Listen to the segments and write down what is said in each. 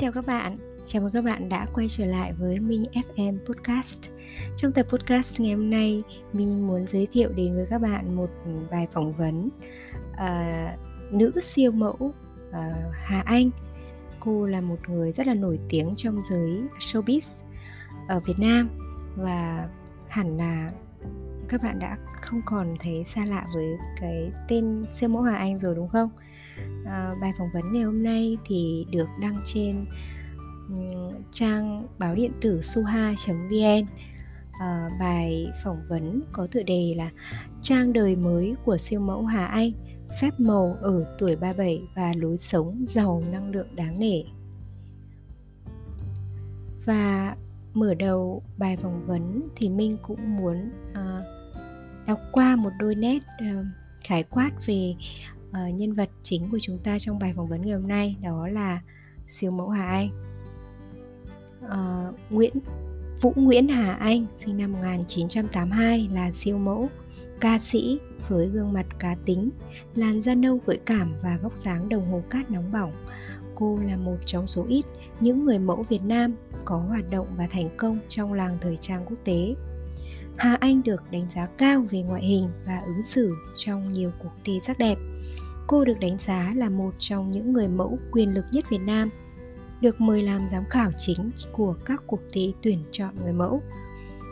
chào các bạn, chào mừng các bạn đã quay trở lại với Minh FM Podcast. Trong tập podcast ngày hôm nay, Minh muốn giới thiệu đến với các bạn một bài phỏng vấn uh, Nữ siêu mẫu uh, Hà Anh. Cô là một người rất là nổi tiếng trong giới showbiz ở Việt Nam Và hẳn là các bạn đã không còn thấy xa lạ với cái tên siêu mẫu Hà Anh rồi đúng không? À, bài phỏng vấn ngày hôm nay thì được đăng trên um, trang báo điện tử suha.vn à, ờ, bài phỏng vấn có tựa đề là trang đời mới của siêu mẫu Hà Anh phép màu ở tuổi 37 và lối sống giàu năng lượng đáng nể. Và mở đầu bài phỏng vấn thì minh cũng muốn uh, đọc qua một đôi nét uh, khái quát về uh, nhân vật chính của chúng ta trong bài phỏng vấn ngày hôm nay đó là siêu mẫu Hà Anh uh, Nguyễn Vũ Nguyễn Hà Anh sinh năm 1982 là siêu mẫu ca sĩ với gương mặt cá tính, làn da nâu gợi cảm và vóc dáng đồng hồ cát nóng bỏng. Cô là một trong số ít những người mẫu Việt Nam có hoạt động và thành công trong làng thời trang quốc tế. Hà Anh được đánh giá cao về ngoại hình và ứng xử trong nhiều cuộc thi sắc đẹp. Cô được đánh giá là một trong những người mẫu quyền lực nhất Việt Nam, được mời làm giám khảo chính của các cuộc thi tuyển chọn người mẫu.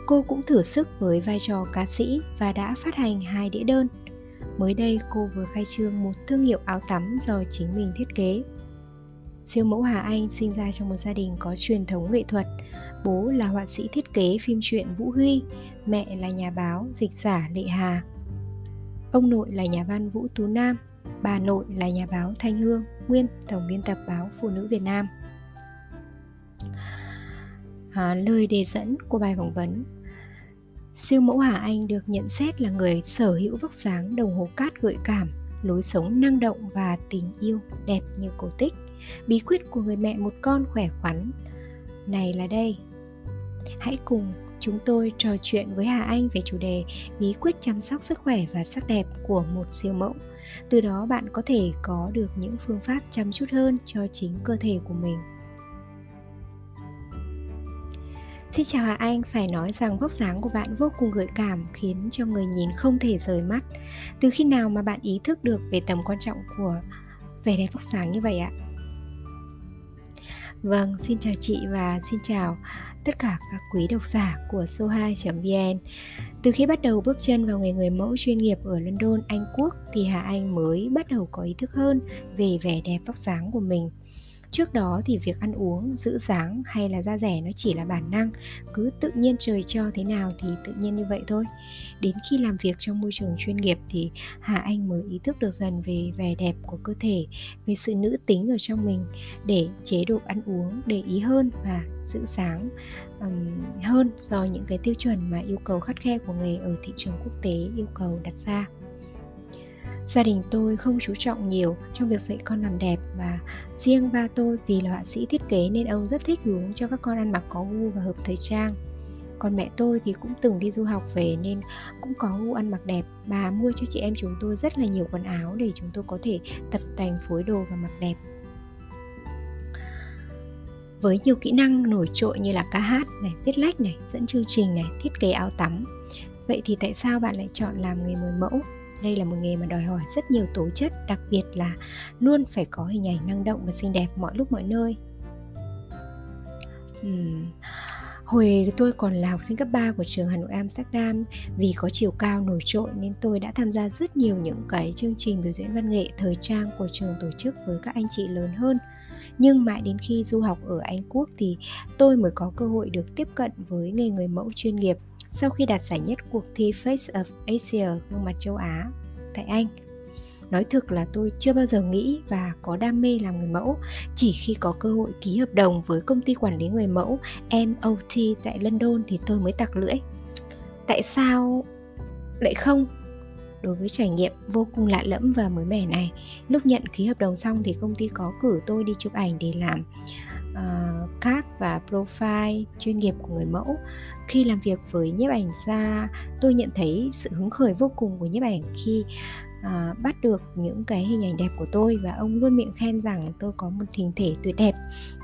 Cô cũng thử sức với vai trò ca sĩ và đã phát hành hai đĩa đơn. Mới đây cô vừa khai trương một thương hiệu áo tắm do chính mình thiết kế. Siêu mẫu Hà Anh sinh ra trong một gia đình có truyền thống nghệ thuật. Bố là họa sĩ thiết kế phim truyện Vũ Huy, mẹ là nhà báo, dịch giả Lệ Hà. Ông nội là nhà văn Vũ Tú Nam, bà nội là nhà báo Thanh Hương, nguyên tổng biên tập báo Phụ nữ Việt Nam. À, lời đề dẫn của bài phỏng vấn Siêu mẫu Hà Anh được nhận xét là người sở hữu vóc dáng đồng hồ cát gợi cảm, lối sống năng động và tình yêu đẹp như cổ tích. Bí quyết của người mẹ một con khỏe khoắn này là đây. Hãy cùng chúng tôi trò chuyện với Hà Anh về chủ đề bí quyết chăm sóc sức khỏe và sắc đẹp của một siêu mẫu. Từ đó bạn có thể có được những phương pháp chăm chút hơn cho chính cơ thể của mình. Xin chào Hà Anh, phải nói rằng vóc dáng của bạn vô cùng gợi cảm khiến cho người nhìn không thể rời mắt. Từ khi nào mà bạn ý thức được về tầm quan trọng của vẻ đẹp vóc dáng như vậy ạ? Vâng, xin chào chị và xin chào tất cả các quý độc giả của số2.vn. Từ khi bắt đầu bước chân vào nghề người mẫu chuyên nghiệp ở London, Anh Quốc thì Hà Anh mới bắt đầu có ý thức hơn về vẻ đẹp vóc dáng của mình. Trước đó thì việc ăn uống, giữ dáng hay là da rẻ nó chỉ là bản năng, cứ tự nhiên trời cho thế nào thì tự nhiên như vậy thôi. Đến khi làm việc trong môi trường chuyên nghiệp thì Hà Anh mới ý thức được dần về vẻ đẹp của cơ thể, về sự nữ tính ở trong mình để chế độ ăn uống để ý hơn và giữ dáng um, hơn do những cái tiêu chuẩn mà yêu cầu khắt khe của nghề ở thị trường quốc tế yêu cầu đặt ra. Gia đình tôi không chú trọng nhiều trong việc dạy con làm đẹp và riêng ba tôi vì là họa sĩ thiết kế nên ông rất thích hướng cho các con ăn mặc có gu và hợp thời trang. Còn mẹ tôi thì cũng từng đi du học về nên cũng có gu ăn mặc đẹp. Bà mua cho chị em chúng tôi rất là nhiều quần áo để chúng tôi có thể tập tành phối đồ và mặc đẹp. Với nhiều kỹ năng nổi trội như là ca hát này, viết lách này, dẫn chương trình này, thiết kế áo tắm. Vậy thì tại sao bạn lại chọn làm nghề người mẫu? Đây là một nghề mà đòi hỏi rất nhiều tố chất đặc biệt là luôn phải có hình ảnh năng động và xinh đẹp mọi lúc mọi nơi uhm. Hồi tôi còn là học sinh cấp 3 của trường Hà Nội Amsterdam, Vì có chiều cao nổi trội nên tôi đã tham gia rất nhiều những cái chương trình biểu diễn văn nghệ thời trang của trường tổ chức với các anh chị lớn hơn nhưng mãi đến khi du học ở Anh Quốc thì tôi mới có cơ hội được tiếp cận với nghề người mẫu chuyên nghiệp sau khi đạt giải nhất cuộc thi Face of Asia gương mặt châu Á tại Anh. Nói thực là tôi chưa bao giờ nghĩ và có đam mê làm người mẫu, Chỉ khi có cơ hội ký hợp đồng với công ty quản lý người mẫu MOT tại London thì tôi mới tặc lưỡi Tại sao lại không? Đối với trải nghiệm vô cùng lạ lẫm và mới mẻ này, Lúc nhận ký hợp đồng xong thì công ty có cử tôi đi chụp ảnh để làm Ờ, uh, card và profile chuyên nghiệp của người mẫu. Khi làm việc với nhiếp ảnh gia tôi nhận thấy sự hứng khởi vô cùng của nhiếp ảnh khi à, bắt được những cái hình ảnh đẹp của tôi và ông luôn miệng khen rằng tôi có một hình thể tuyệt đẹp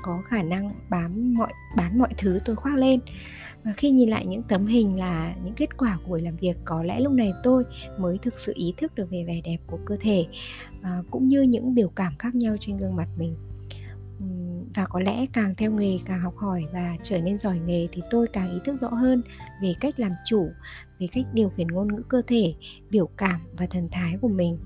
có khả năng bám mọi bán mọi thứ tôi khoác lên. Và khi nhìn lại những tấm hình là những kết quả của buổi làm việc có lẽ lúc này tôi mới thực sự ý thức được về vẻ đẹp của cơ thể à, cũng như những biểu cảm khác nhau trên gương mặt mình và có lẽ càng theo nghề càng học hỏi và trở nên giỏi nghề thì tôi càng ý thức rõ hơn về cách làm chủ về cách điều khiển ngôn ngữ cơ thể biểu cảm và thần thái của mình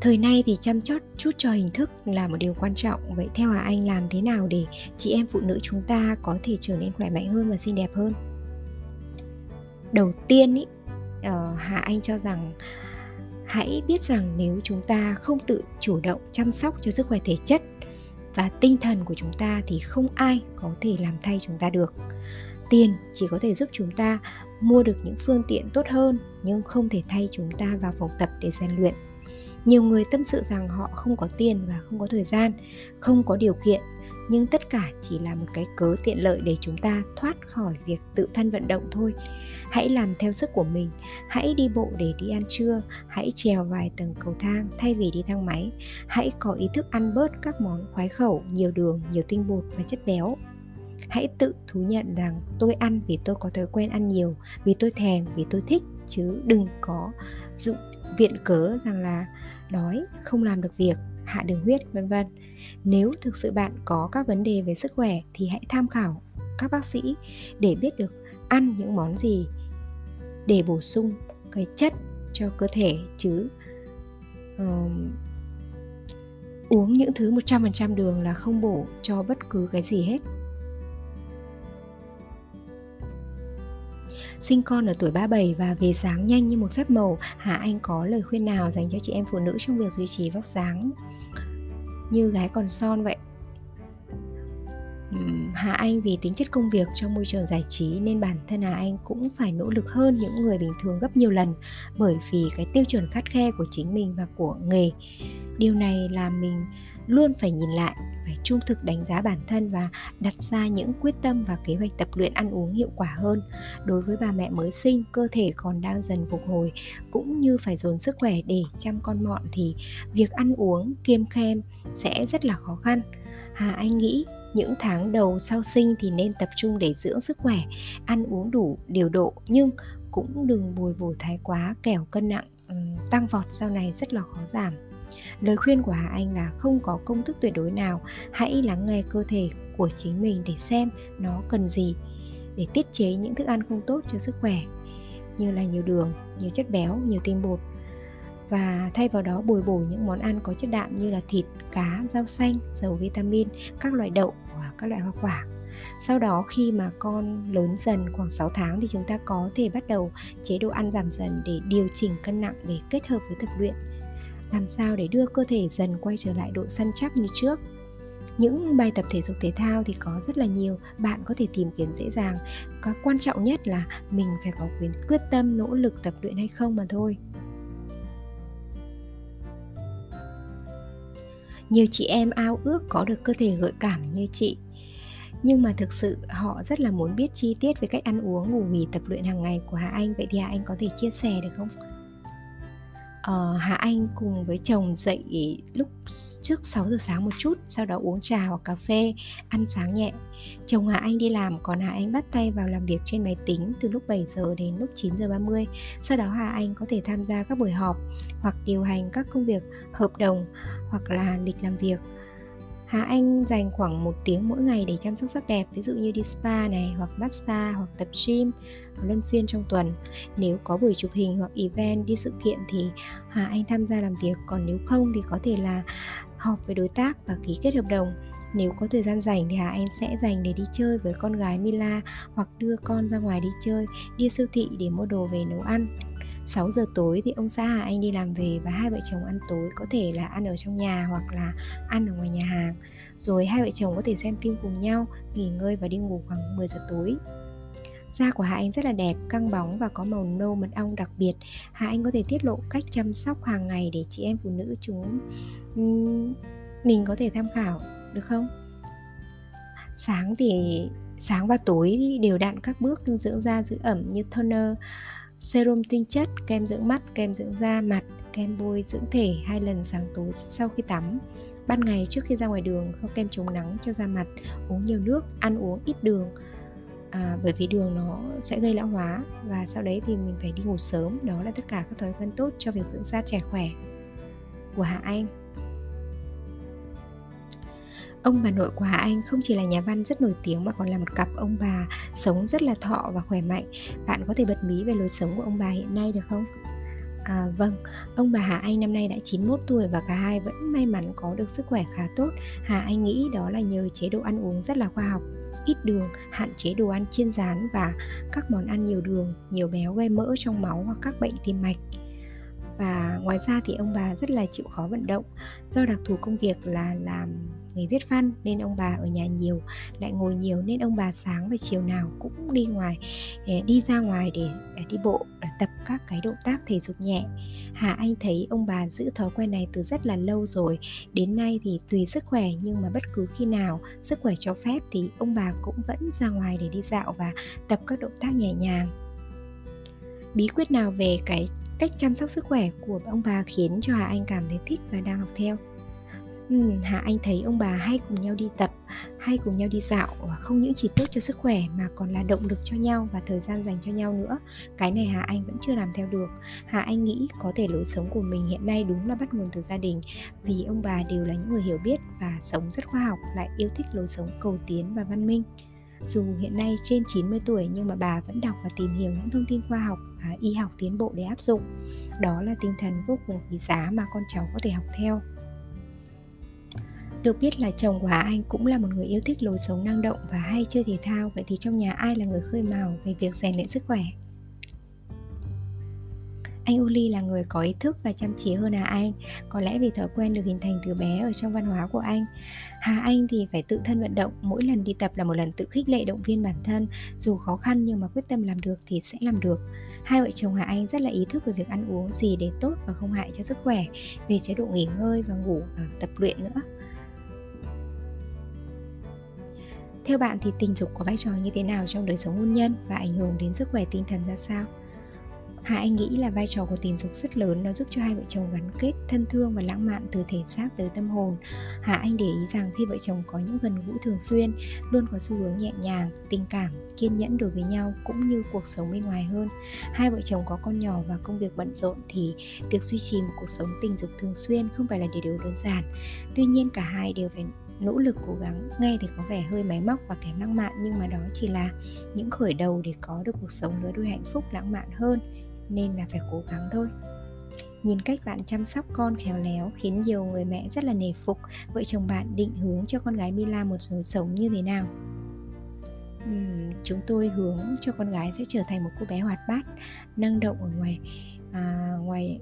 Thời nay thì chăm chót chút cho hình thức là một điều quan trọng Vậy theo Hà Anh làm thế nào để chị em phụ nữ chúng ta có thể trở nên khỏe mạnh hơn và xinh đẹp hơn? Đầu tiên ý, ờ, Hà Anh cho rằng hãy biết rằng nếu chúng ta không tự chủ động chăm sóc cho sức khỏe thể chất và tinh thần của chúng ta thì không ai có thể làm thay chúng ta được. Tiền chỉ có thể giúp chúng ta mua được những phương tiện tốt hơn nhưng không thể thay chúng ta vào phòng tập để rèn luyện. Nhiều người tâm sự rằng họ không có tiền và không có thời gian, không có điều kiện nhưng tất cả chỉ là một cái cớ tiện lợi để chúng ta thoát khỏi việc tự thân vận động thôi. Hãy làm theo sức của mình, hãy đi bộ để đi ăn trưa, hãy trèo vài tầng cầu thang thay vì đi thang máy. Hãy có ý thức ăn bớt các món khoái khẩu, nhiều đường, nhiều tinh bột và chất béo. Hãy tự thú nhận rằng tôi ăn vì tôi có thói quen ăn nhiều, vì tôi thèm, vì tôi thích, chứ đừng có dụng viện cớ rằng là đói, không làm được việc, hạ đường huyết, vân vân nếu thực sự bạn có các vấn đề về sức khỏe thì hãy tham khảo các bác sĩ để biết được ăn những món gì để bổ sung cái chất cho cơ thể chứ uh, uống những thứ 100% đường là không bổ cho bất cứ cái gì hết. Sinh con ở tuổi 37 và về dáng nhanh như một phép màu, Hà Anh có lời khuyên nào dành cho chị em phụ nữ trong việc duy trì vóc dáng như gái còn son vậy? Hà Anh vì tính chất công việc trong môi trường giải trí nên bản thân Hà Anh cũng phải nỗ lực hơn những người bình thường gấp nhiều lần bởi vì cái tiêu chuẩn khắt khe của chính mình và của nghề. Điều này làm mình luôn phải nhìn lại, phải trung thực đánh giá bản thân và đặt ra những quyết tâm và kế hoạch tập luyện ăn uống hiệu quả hơn. Đối với bà mẹ mới sinh, cơ thể còn đang dần phục hồi cũng như phải dồn sức khỏe để chăm con mọn thì việc ăn uống kiêm khem sẽ rất là khó khăn. Hà Anh nghĩ những tháng đầu sau sinh thì nên tập trung để dưỡng sức khỏe, ăn uống đủ điều độ. Nhưng cũng đừng bồi bổ thái quá kẻo cân nặng tăng vọt sau này rất là khó giảm. Lời khuyên của Hà Anh là không có công thức tuyệt đối nào, hãy lắng nghe cơ thể của chính mình để xem nó cần gì để tiết chế những thức ăn không tốt cho sức khỏe như là nhiều đường, nhiều chất béo, nhiều tinh bột. Và thay vào đó bồi bổ những món ăn có chất đạm như là thịt, cá, rau xanh, dầu vitamin, các loại đậu các loại hoa quả. Sau đó khi mà con lớn dần khoảng 6 tháng thì chúng ta có thể bắt đầu chế độ ăn giảm dần để điều chỉnh cân nặng để kết hợp với tập luyện. Làm sao để đưa cơ thể dần quay trở lại độ săn chắc như trước. Những bài tập thể dục thể thao thì có rất là nhiều, bạn có thể tìm kiếm dễ dàng. Cái quan trọng nhất là mình phải có quyền quyết tâm nỗ lực tập luyện hay không mà thôi. nhiều chị em ao ước có được cơ thể gợi cảm như chị nhưng mà thực sự họ rất là muốn biết chi tiết về cách ăn uống ngủ nghỉ tập luyện hàng ngày của hà anh. Vậy thì hà anh có thể chia sẻ được không? Ờ, Hà Anh cùng với chồng dậy lúc trước 6 giờ sáng một chút Sau đó uống trà hoặc cà phê, ăn sáng nhẹ. Chồng Hà Anh đi làm còn Hà Anh bắt tay vào làm việc trên máy tính từ lúc 7 giờ đến lúc 9 giờ 30 Sau đó Hà Anh có thể tham gia các buổi họp hoặc điều hành các công việc hợp đồng hoặc là lịch làm việc. Hà Anh dành khoảng một tiếng mỗi ngày để chăm sóc sắc đẹp ví dụ như đi spa này hoặc massage hoặc tập gym luân phiên trong tuần. Nếu có buổi chụp hình hoặc event đi sự kiện thì Hà Anh tham gia làm việc. Còn nếu không thì có thể là họp với đối tác và ký kết hợp đồng. Nếu có thời gian rảnh thì Hà Anh sẽ dành để đi chơi với con gái Mila hoặc đưa con ra ngoài đi chơi, đi siêu thị để mua đồ về nấu ăn. 6 giờ tối thì ông xã Hà Anh đi làm về và hai vợ chồng ăn tối có thể là ăn ở trong nhà hoặc là ăn ở ngoài nhà hàng. Rồi hai vợ chồng có thể xem phim cùng nhau, nghỉ ngơi và đi ngủ khoảng 10 giờ tối. Da của Hà Anh rất là đẹp, căng bóng và có màu nâu mật ong đặc biệt. Hà Anh có thể tiết lộ cách chăm sóc hàng ngày để chị em phụ nữ chúng mình có thể tham khảo được không sáng thì sáng và tối thì đều đặn các bước dưỡng da giữ ẩm như toner serum tinh chất kem dưỡng mắt kem dưỡng da mặt kem bôi dưỡng thể hai lần sáng tối sau khi tắm. Ban ngày trước khi ra ngoài đường kho kem chống nắng cho da mặt uống nhiều nước ăn uống ít đường. À, bởi vì đường nó sẽ gây lão hóa và sau đấy thì mình phải đi ngủ sớm. Đó là tất cả các thói quen tốt cho việc dưỡng da trẻ khỏe. Của Hạ Anh. Ông bà nội của Hà Anh không chỉ là nhà văn rất nổi tiếng mà còn là một cặp ông bà sống rất là thọ và khỏe mạnh. Bạn có thể bật mí về lối sống của ông bà hiện nay được không? À, vâng, ông bà Hà Anh năm nay đã 91 tuổi và cả hai vẫn may mắn có được sức khỏe khá tốt. Hà Anh nghĩ đó là nhờ chế độ ăn uống rất là khoa học, ít đường, hạn chế đồ ăn chiên rán và các món ăn nhiều đường, nhiều béo gây mỡ trong máu hoặc các bệnh tim mạch và ngoài ra thì ông bà rất là chịu khó vận động do đặc thù công việc là làm nghề viết văn nên ông bà ở nhà nhiều lại ngồi nhiều nên ông bà sáng và chiều nào cũng đi ngoài ờ, đi ra ngoài để, để đi bộ để tập các cái động tác thể dục nhẹ. Hà Anh thấy ông bà giữ thói quen này từ rất là lâu rồi đến nay thì tùy sức khỏe nhưng mà bất cứ khi nào sức khỏe cho phép thì ông bà cũng vẫn ra ngoài để đi dạo và tập các động tác nhẹ nhàng. Bí quyết nào về cái cách chăm sóc sức khỏe của ông bà khiến cho Hà Anh cảm thấy thích và đang học theo? Ừ, Hà Anh thấy ông bà hay cùng nhau đi tập hay cùng nhau đi dạo không những chỉ tốt cho sức khỏe mà còn là động lực cho nhau và thời gian dành cho nhau nữa cái này Hà Anh vẫn chưa làm theo được Hà Anh nghĩ có thể lối sống của mình hiện nay đúng là bắt nguồn từ gia đình vì ông bà đều là những người hiểu biết và sống rất khoa học lại yêu thích lối sống cầu tiến và văn minh dù hiện nay trên 90 tuổi nhưng mà bà vẫn đọc và tìm hiểu những thông tin khoa học và y học tiến bộ để áp dụng. Đó là tinh thần vô cùng quý giá mà con cháu có thể học theo. Được biết là chồng của Hà Anh cũng là một người yêu thích lối sống năng động và hay chơi thể thao, Vậy thì trong nhà ai là người khơi mào về việc rèn luyện sức khỏe? Anh Uli là người có ý thức và chăm chỉ hơn Hà Anh. Có lẽ vì thói quen được hình thành từ bé ở trong văn hóa của anh. Hà Anh thì phải tự thân vận động, Mỗi lần đi tập là một lần tự khích lệ động viên bản thân. Dù khó khăn nhưng mà quyết tâm làm được thì sẽ làm được. Hai vợ chồng Hà Anh rất là ý thức về việc ăn uống gì để tốt và không hại cho sức khỏe, Về chế độ nghỉ ngơi và ngủ và tập luyện nữa. Theo bạn thì tình dục có vai trò như thế nào trong đời sống hôn nhân và ảnh hưởng đến sức khỏe tinh thần ra sao? Hà Anh nghĩ là vai trò của tình dục rất lớn Nó giúp cho hai vợ chồng gắn kết thân thương và lãng mạn từ thể xác tới tâm hồn. Hà Anh để ý rằng khi vợ chồng có những gần gũi thường xuyên Luôn có xu hướng nhẹ nhàng, tình cảm, kiên nhẫn đối với nhau Cũng như cuộc sống bên ngoài hơn. Hai vợ chồng có con nhỏ và công việc bận rộn Thì việc duy trì một cuộc sống tình dục thường xuyên không phải là điều đơn giản. Tuy nhiên cả hai đều phải nỗ lực cố gắng nghe thì có vẻ hơi máy móc và kém lãng mạn nhưng mà đó chỉ là những khởi đầu để có được cuộc sống lứa đôi hạnh phúc lãng mạn hơn nên là phải cố gắng thôi Nhìn cách bạn chăm sóc con khéo léo khiến nhiều người mẹ rất là nể phục Vợ chồng bạn định hướng cho con gái Mila một số sống như thế nào? Uhm, chúng tôi hướng cho con gái sẽ trở thành một cô bé hoạt bát, năng động ở ngoài à, ngoài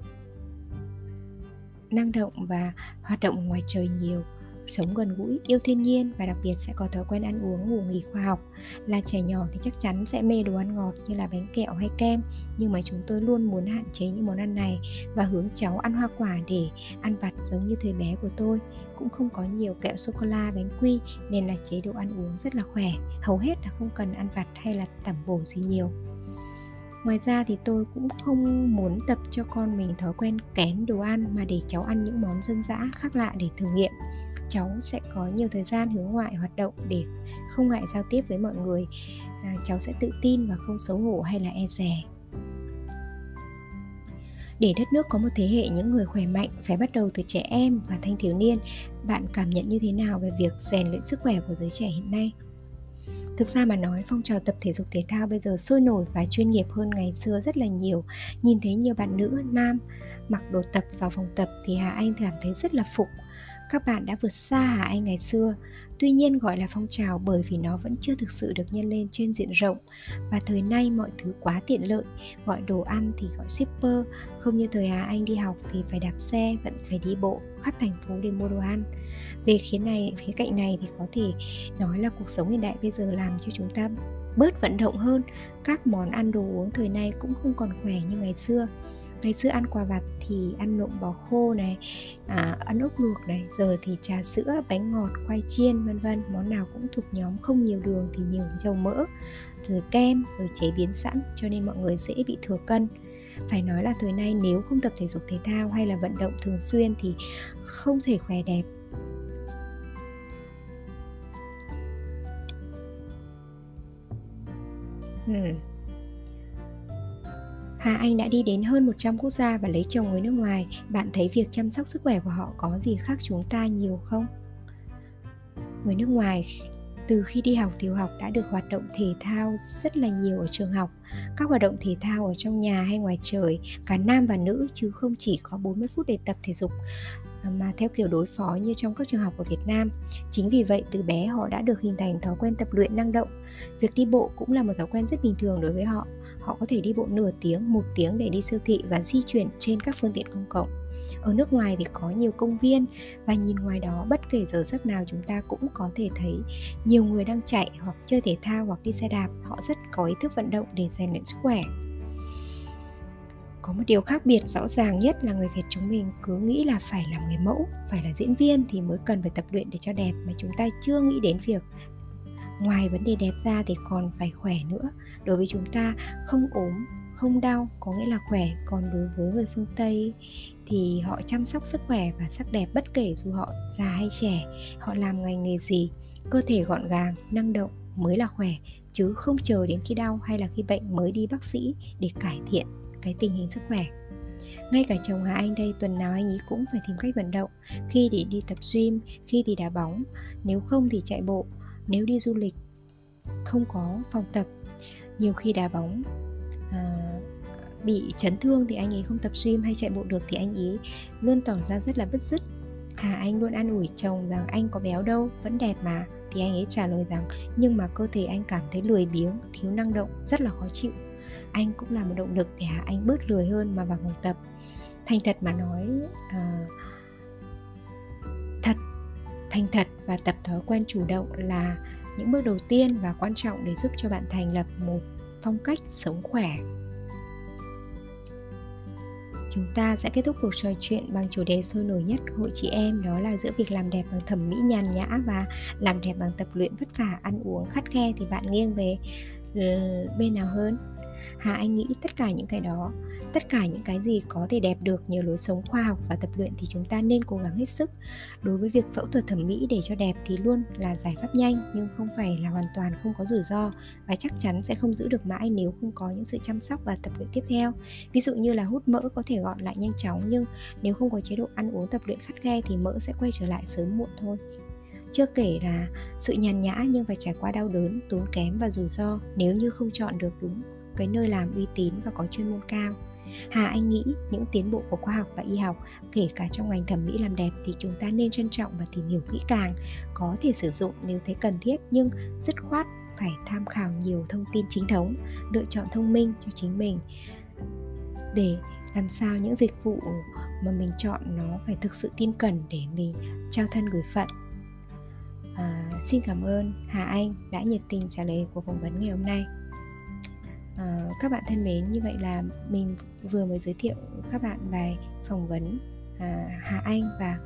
năng động và hoạt động ngoài trời nhiều sống gần gũi, yêu thiên nhiên và đặc biệt sẽ có thói quen ăn uống ngủ nghỉ khoa học. Là trẻ nhỏ thì chắc chắn sẽ mê đồ ăn ngọt như là bánh kẹo hay kem, nhưng mà chúng tôi luôn muốn hạn chế những món ăn này và hướng cháu ăn hoa quả để ăn vặt giống như thời bé của tôi. Cũng không có nhiều kẹo sô cô la, bánh quy nên là chế độ ăn uống rất là khỏe, hầu hết là không cần ăn vặt hay là tẩm bổ gì nhiều ngoài ra thì tôi cũng không muốn tập cho con mình thói quen kén đồ ăn mà để cháu ăn những món dân dã khác lạ để thử nghiệm cháu sẽ có nhiều thời gian hướng ngoại hoạt động để không ngại giao tiếp với mọi người. À, cháu sẽ tự tin và không xấu hổ hay là e dè. Để đất nước có một thế hệ những người khỏe mạnh phải bắt đầu từ trẻ em và thanh thiếu niên bạn cảm nhận như thế nào về việc rèn luyện sức khỏe của giới trẻ hiện nay? Thực ra mà nói phong trào tập thể dục thể thao bây giờ sôi nổi và chuyên nghiệp hơn ngày xưa rất là nhiều. Nhìn thấy nhiều bạn nữ, nam mặc đồ tập vào phòng tập thì Hà Anh cảm thấy rất là phục các bạn đã vượt xa Hà Anh ngày xưa? Tuy nhiên gọi là phong trào bởi vì nó vẫn chưa thực sự được nhân lên trên diện rộng. Và thời nay mọi thứ quá tiện lợi Gọi đồ ăn thì gọi shipper. Không như thời Hà Anh đi học thì phải đạp xe, vẫn phải đi bộ khắp thành phố để mua đồ ăn. Về khía này, khía cạnh này thì có thể nói là cuộc sống hiện đại bây giờ làm cho chúng ta bớt vận động hơn. Các món ăn đồ uống thời nay cũng không còn khỏe như ngày xưa ngày xưa ăn quà vặt thì ăn nộm bò khô này à, ăn ốc luộc này giờ thì trà sữa bánh ngọt khoai chiên vân vân món nào cũng thuộc nhóm không nhiều đường thì nhiều dầu mỡ rồi kem rồi chế biến sẵn cho nên mọi người dễ bị thừa cân phải nói là thời nay nếu không tập thể dục thể thao hay là vận động thường xuyên thì không thể khỏe đẹp hmm. Hà Anh đã đi đến hơn 100 quốc gia và lấy chồng người nước ngoài. Bạn thấy việc chăm sóc sức khỏe của họ có gì khác chúng ta nhiều không? Người nước ngoài từ khi đi học tiểu học đã được hoạt động thể thao rất là nhiều ở trường học. Các hoạt động thể thao ở trong nhà hay ngoài trời, cả nam và nữ chứ không chỉ có 40 phút để tập thể dục à, mà theo kiểu đối phó như trong các trường học ở Việt Nam. Chính vì vậy từ bé họ đã được hình thành thói quen tập luyện năng động. Việc đi bộ cũng là một thói quen rất bình thường đối với họ. Họ có thể đi bộ nửa tiếng, một tiếng để đi siêu thị và di chuyển trên các phương tiện công cộng. Ở nước ngoài thì có nhiều công viên và nhìn ngoài đó bất kể giờ giấc nào chúng ta cũng có thể thấy nhiều người đang chạy hoặc chơi thể thao hoặc đi xe đạp. Họ rất có ý thức vận động để rèn luyện sức khỏe. Có một điều khác biệt rõ ràng nhất là người Việt chúng mình cứ nghĩ là phải làm người mẫu, phải là diễn viên thì mới cần phải tập luyện để cho đẹp mà chúng ta chưa nghĩ đến việc ngoài vấn đề đẹp ra thì còn phải khỏe nữa. Đối với chúng ta không ốm, không đau có nghĩa là khỏe, còn đối với người phương Tây thì họ chăm sóc sức khỏe và sắc đẹp bất kể dù họ già hay trẻ, họ làm ngành nghề gì, cơ thể gọn gàng, năng động mới là khỏe chứ không chờ đến khi đau hay là khi bệnh mới đi bác sĩ để cải thiện cái tình hình sức khỏe. Ngay cả chồng Hà Anh đây tuần nào anh ấy cũng phải tìm cách vận động khi thì đi tập gym khi thì đá bóng nếu không thì chạy bộ nếu đi du lịch không có phòng tập nhiều khi đá bóng à, bị chấn thương thì anh ấy không tập gym hay chạy bộ được thì anh ấy luôn tỏ ra rất là bứt rứt. Hà Anh luôn an ủi chồng rằng anh có béo đâu, vẫn đẹp mà. Thì anh ấy trả lời rằng nhưng mà cơ thể anh cảm thấy lười biếng, thiếu năng động, rất là khó chịu. Anh cũng là một động lực để Hà Anh bớt lười hơn mà vào phòng tập. Thành thật mà nói uh, thành thật và tập thói quen chủ động là những bước đầu tiên và quan trọng để giúp cho bạn thành lập một phong cách sống khỏe. Chúng ta sẽ kết thúc cuộc trò chuyện bằng chủ đề sôi nổi nhất của hội chị em, đó là giữa việc làm đẹp bằng thẩm mỹ nhàn nhã và làm đẹp bằng tập luyện vất vả, ăn uống khắt khe. Thì bạn nghiêng về ờ, bên nào hơn? Hà Anh nghĩ tất cả những cái đó, tất cả những cái gì có thể đẹp được nhờ lối sống khoa học và tập luyện thì chúng ta nên cố gắng hết sức. Đối với việc phẫu thuật thẩm mỹ để cho đẹp thì luôn là giải pháp nhanh nhưng không phải là hoàn toàn không có rủi ro và chắc chắn sẽ không giữ được mãi nếu không có những sự chăm sóc và tập luyện tiếp theo. Ví dụ như là hút mỡ có thể gọn lại nhanh chóng nhưng nếu không có chế độ ăn uống tập luyện khắt khe thì mỡ sẽ quay trở lại sớm muộn thôi. Chưa kể là sự nhàn nhã nhưng phải trải qua đau đớn, tốn kém và rủi ro nếu như không chọn được đúng cái nơi làm uy tín và có chuyên môn cao. Hà Anh nghĩ những tiến bộ của khoa học và y học, kể cả trong ngành thẩm mỹ làm đẹp thì chúng ta nên trân trọng và tìm hiểu kỹ càng, có thể sử dụng nếu thấy cần thiết nhưng dứt khoát phải tham khảo nhiều thông tin chính thống, lựa chọn thông minh cho chính mình để làm sao những dịch vụ mà mình chọn nó phải thực sự tin cẩn để mình trao thân gửi phận. À, xin cảm ơn Hà Anh đã nhiệt tình trả lời cuộc phỏng vấn ngày hôm nay à, các bạn thân mến như vậy là mình vừa mới giới thiệu các bạn bài phỏng vấn à, Hà Anh và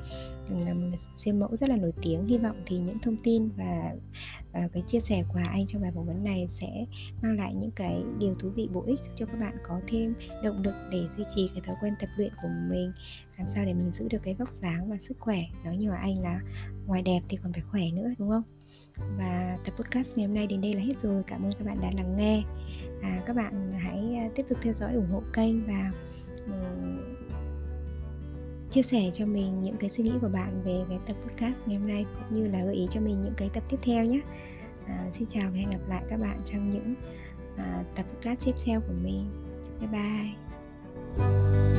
ừ, một siêu mẫu rất là nổi tiếng. Hy vọng thì những thông tin và à, cái chia sẻ của Hà Anh trong bài phỏng vấn này sẽ mang lại những cái điều thú vị bổ ích cho các bạn có thêm động lực để duy trì cái thói quen tập luyện của mình. Làm sao để mình giữ được cái vóc dáng và sức khỏe? Nói như hà anh là ngoài đẹp thì còn phải khỏe nữa đúng không? Và tập podcast ngày hôm nay đến đây là hết rồi. Cảm ơn các bạn đã lắng nghe à, các bạn hãy à, tiếp tục theo dõi ủng hộ kênh và um, chia sẻ cho mình những cái suy nghĩ của bạn về cái tập podcast ngày hôm nay cũng như là gợi ý cho mình những cái tập tiếp theo nhé. À, xin chào và hẹn gặp lại các bạn trong những à, tập podcast tiếp theo của mình. Bye bye.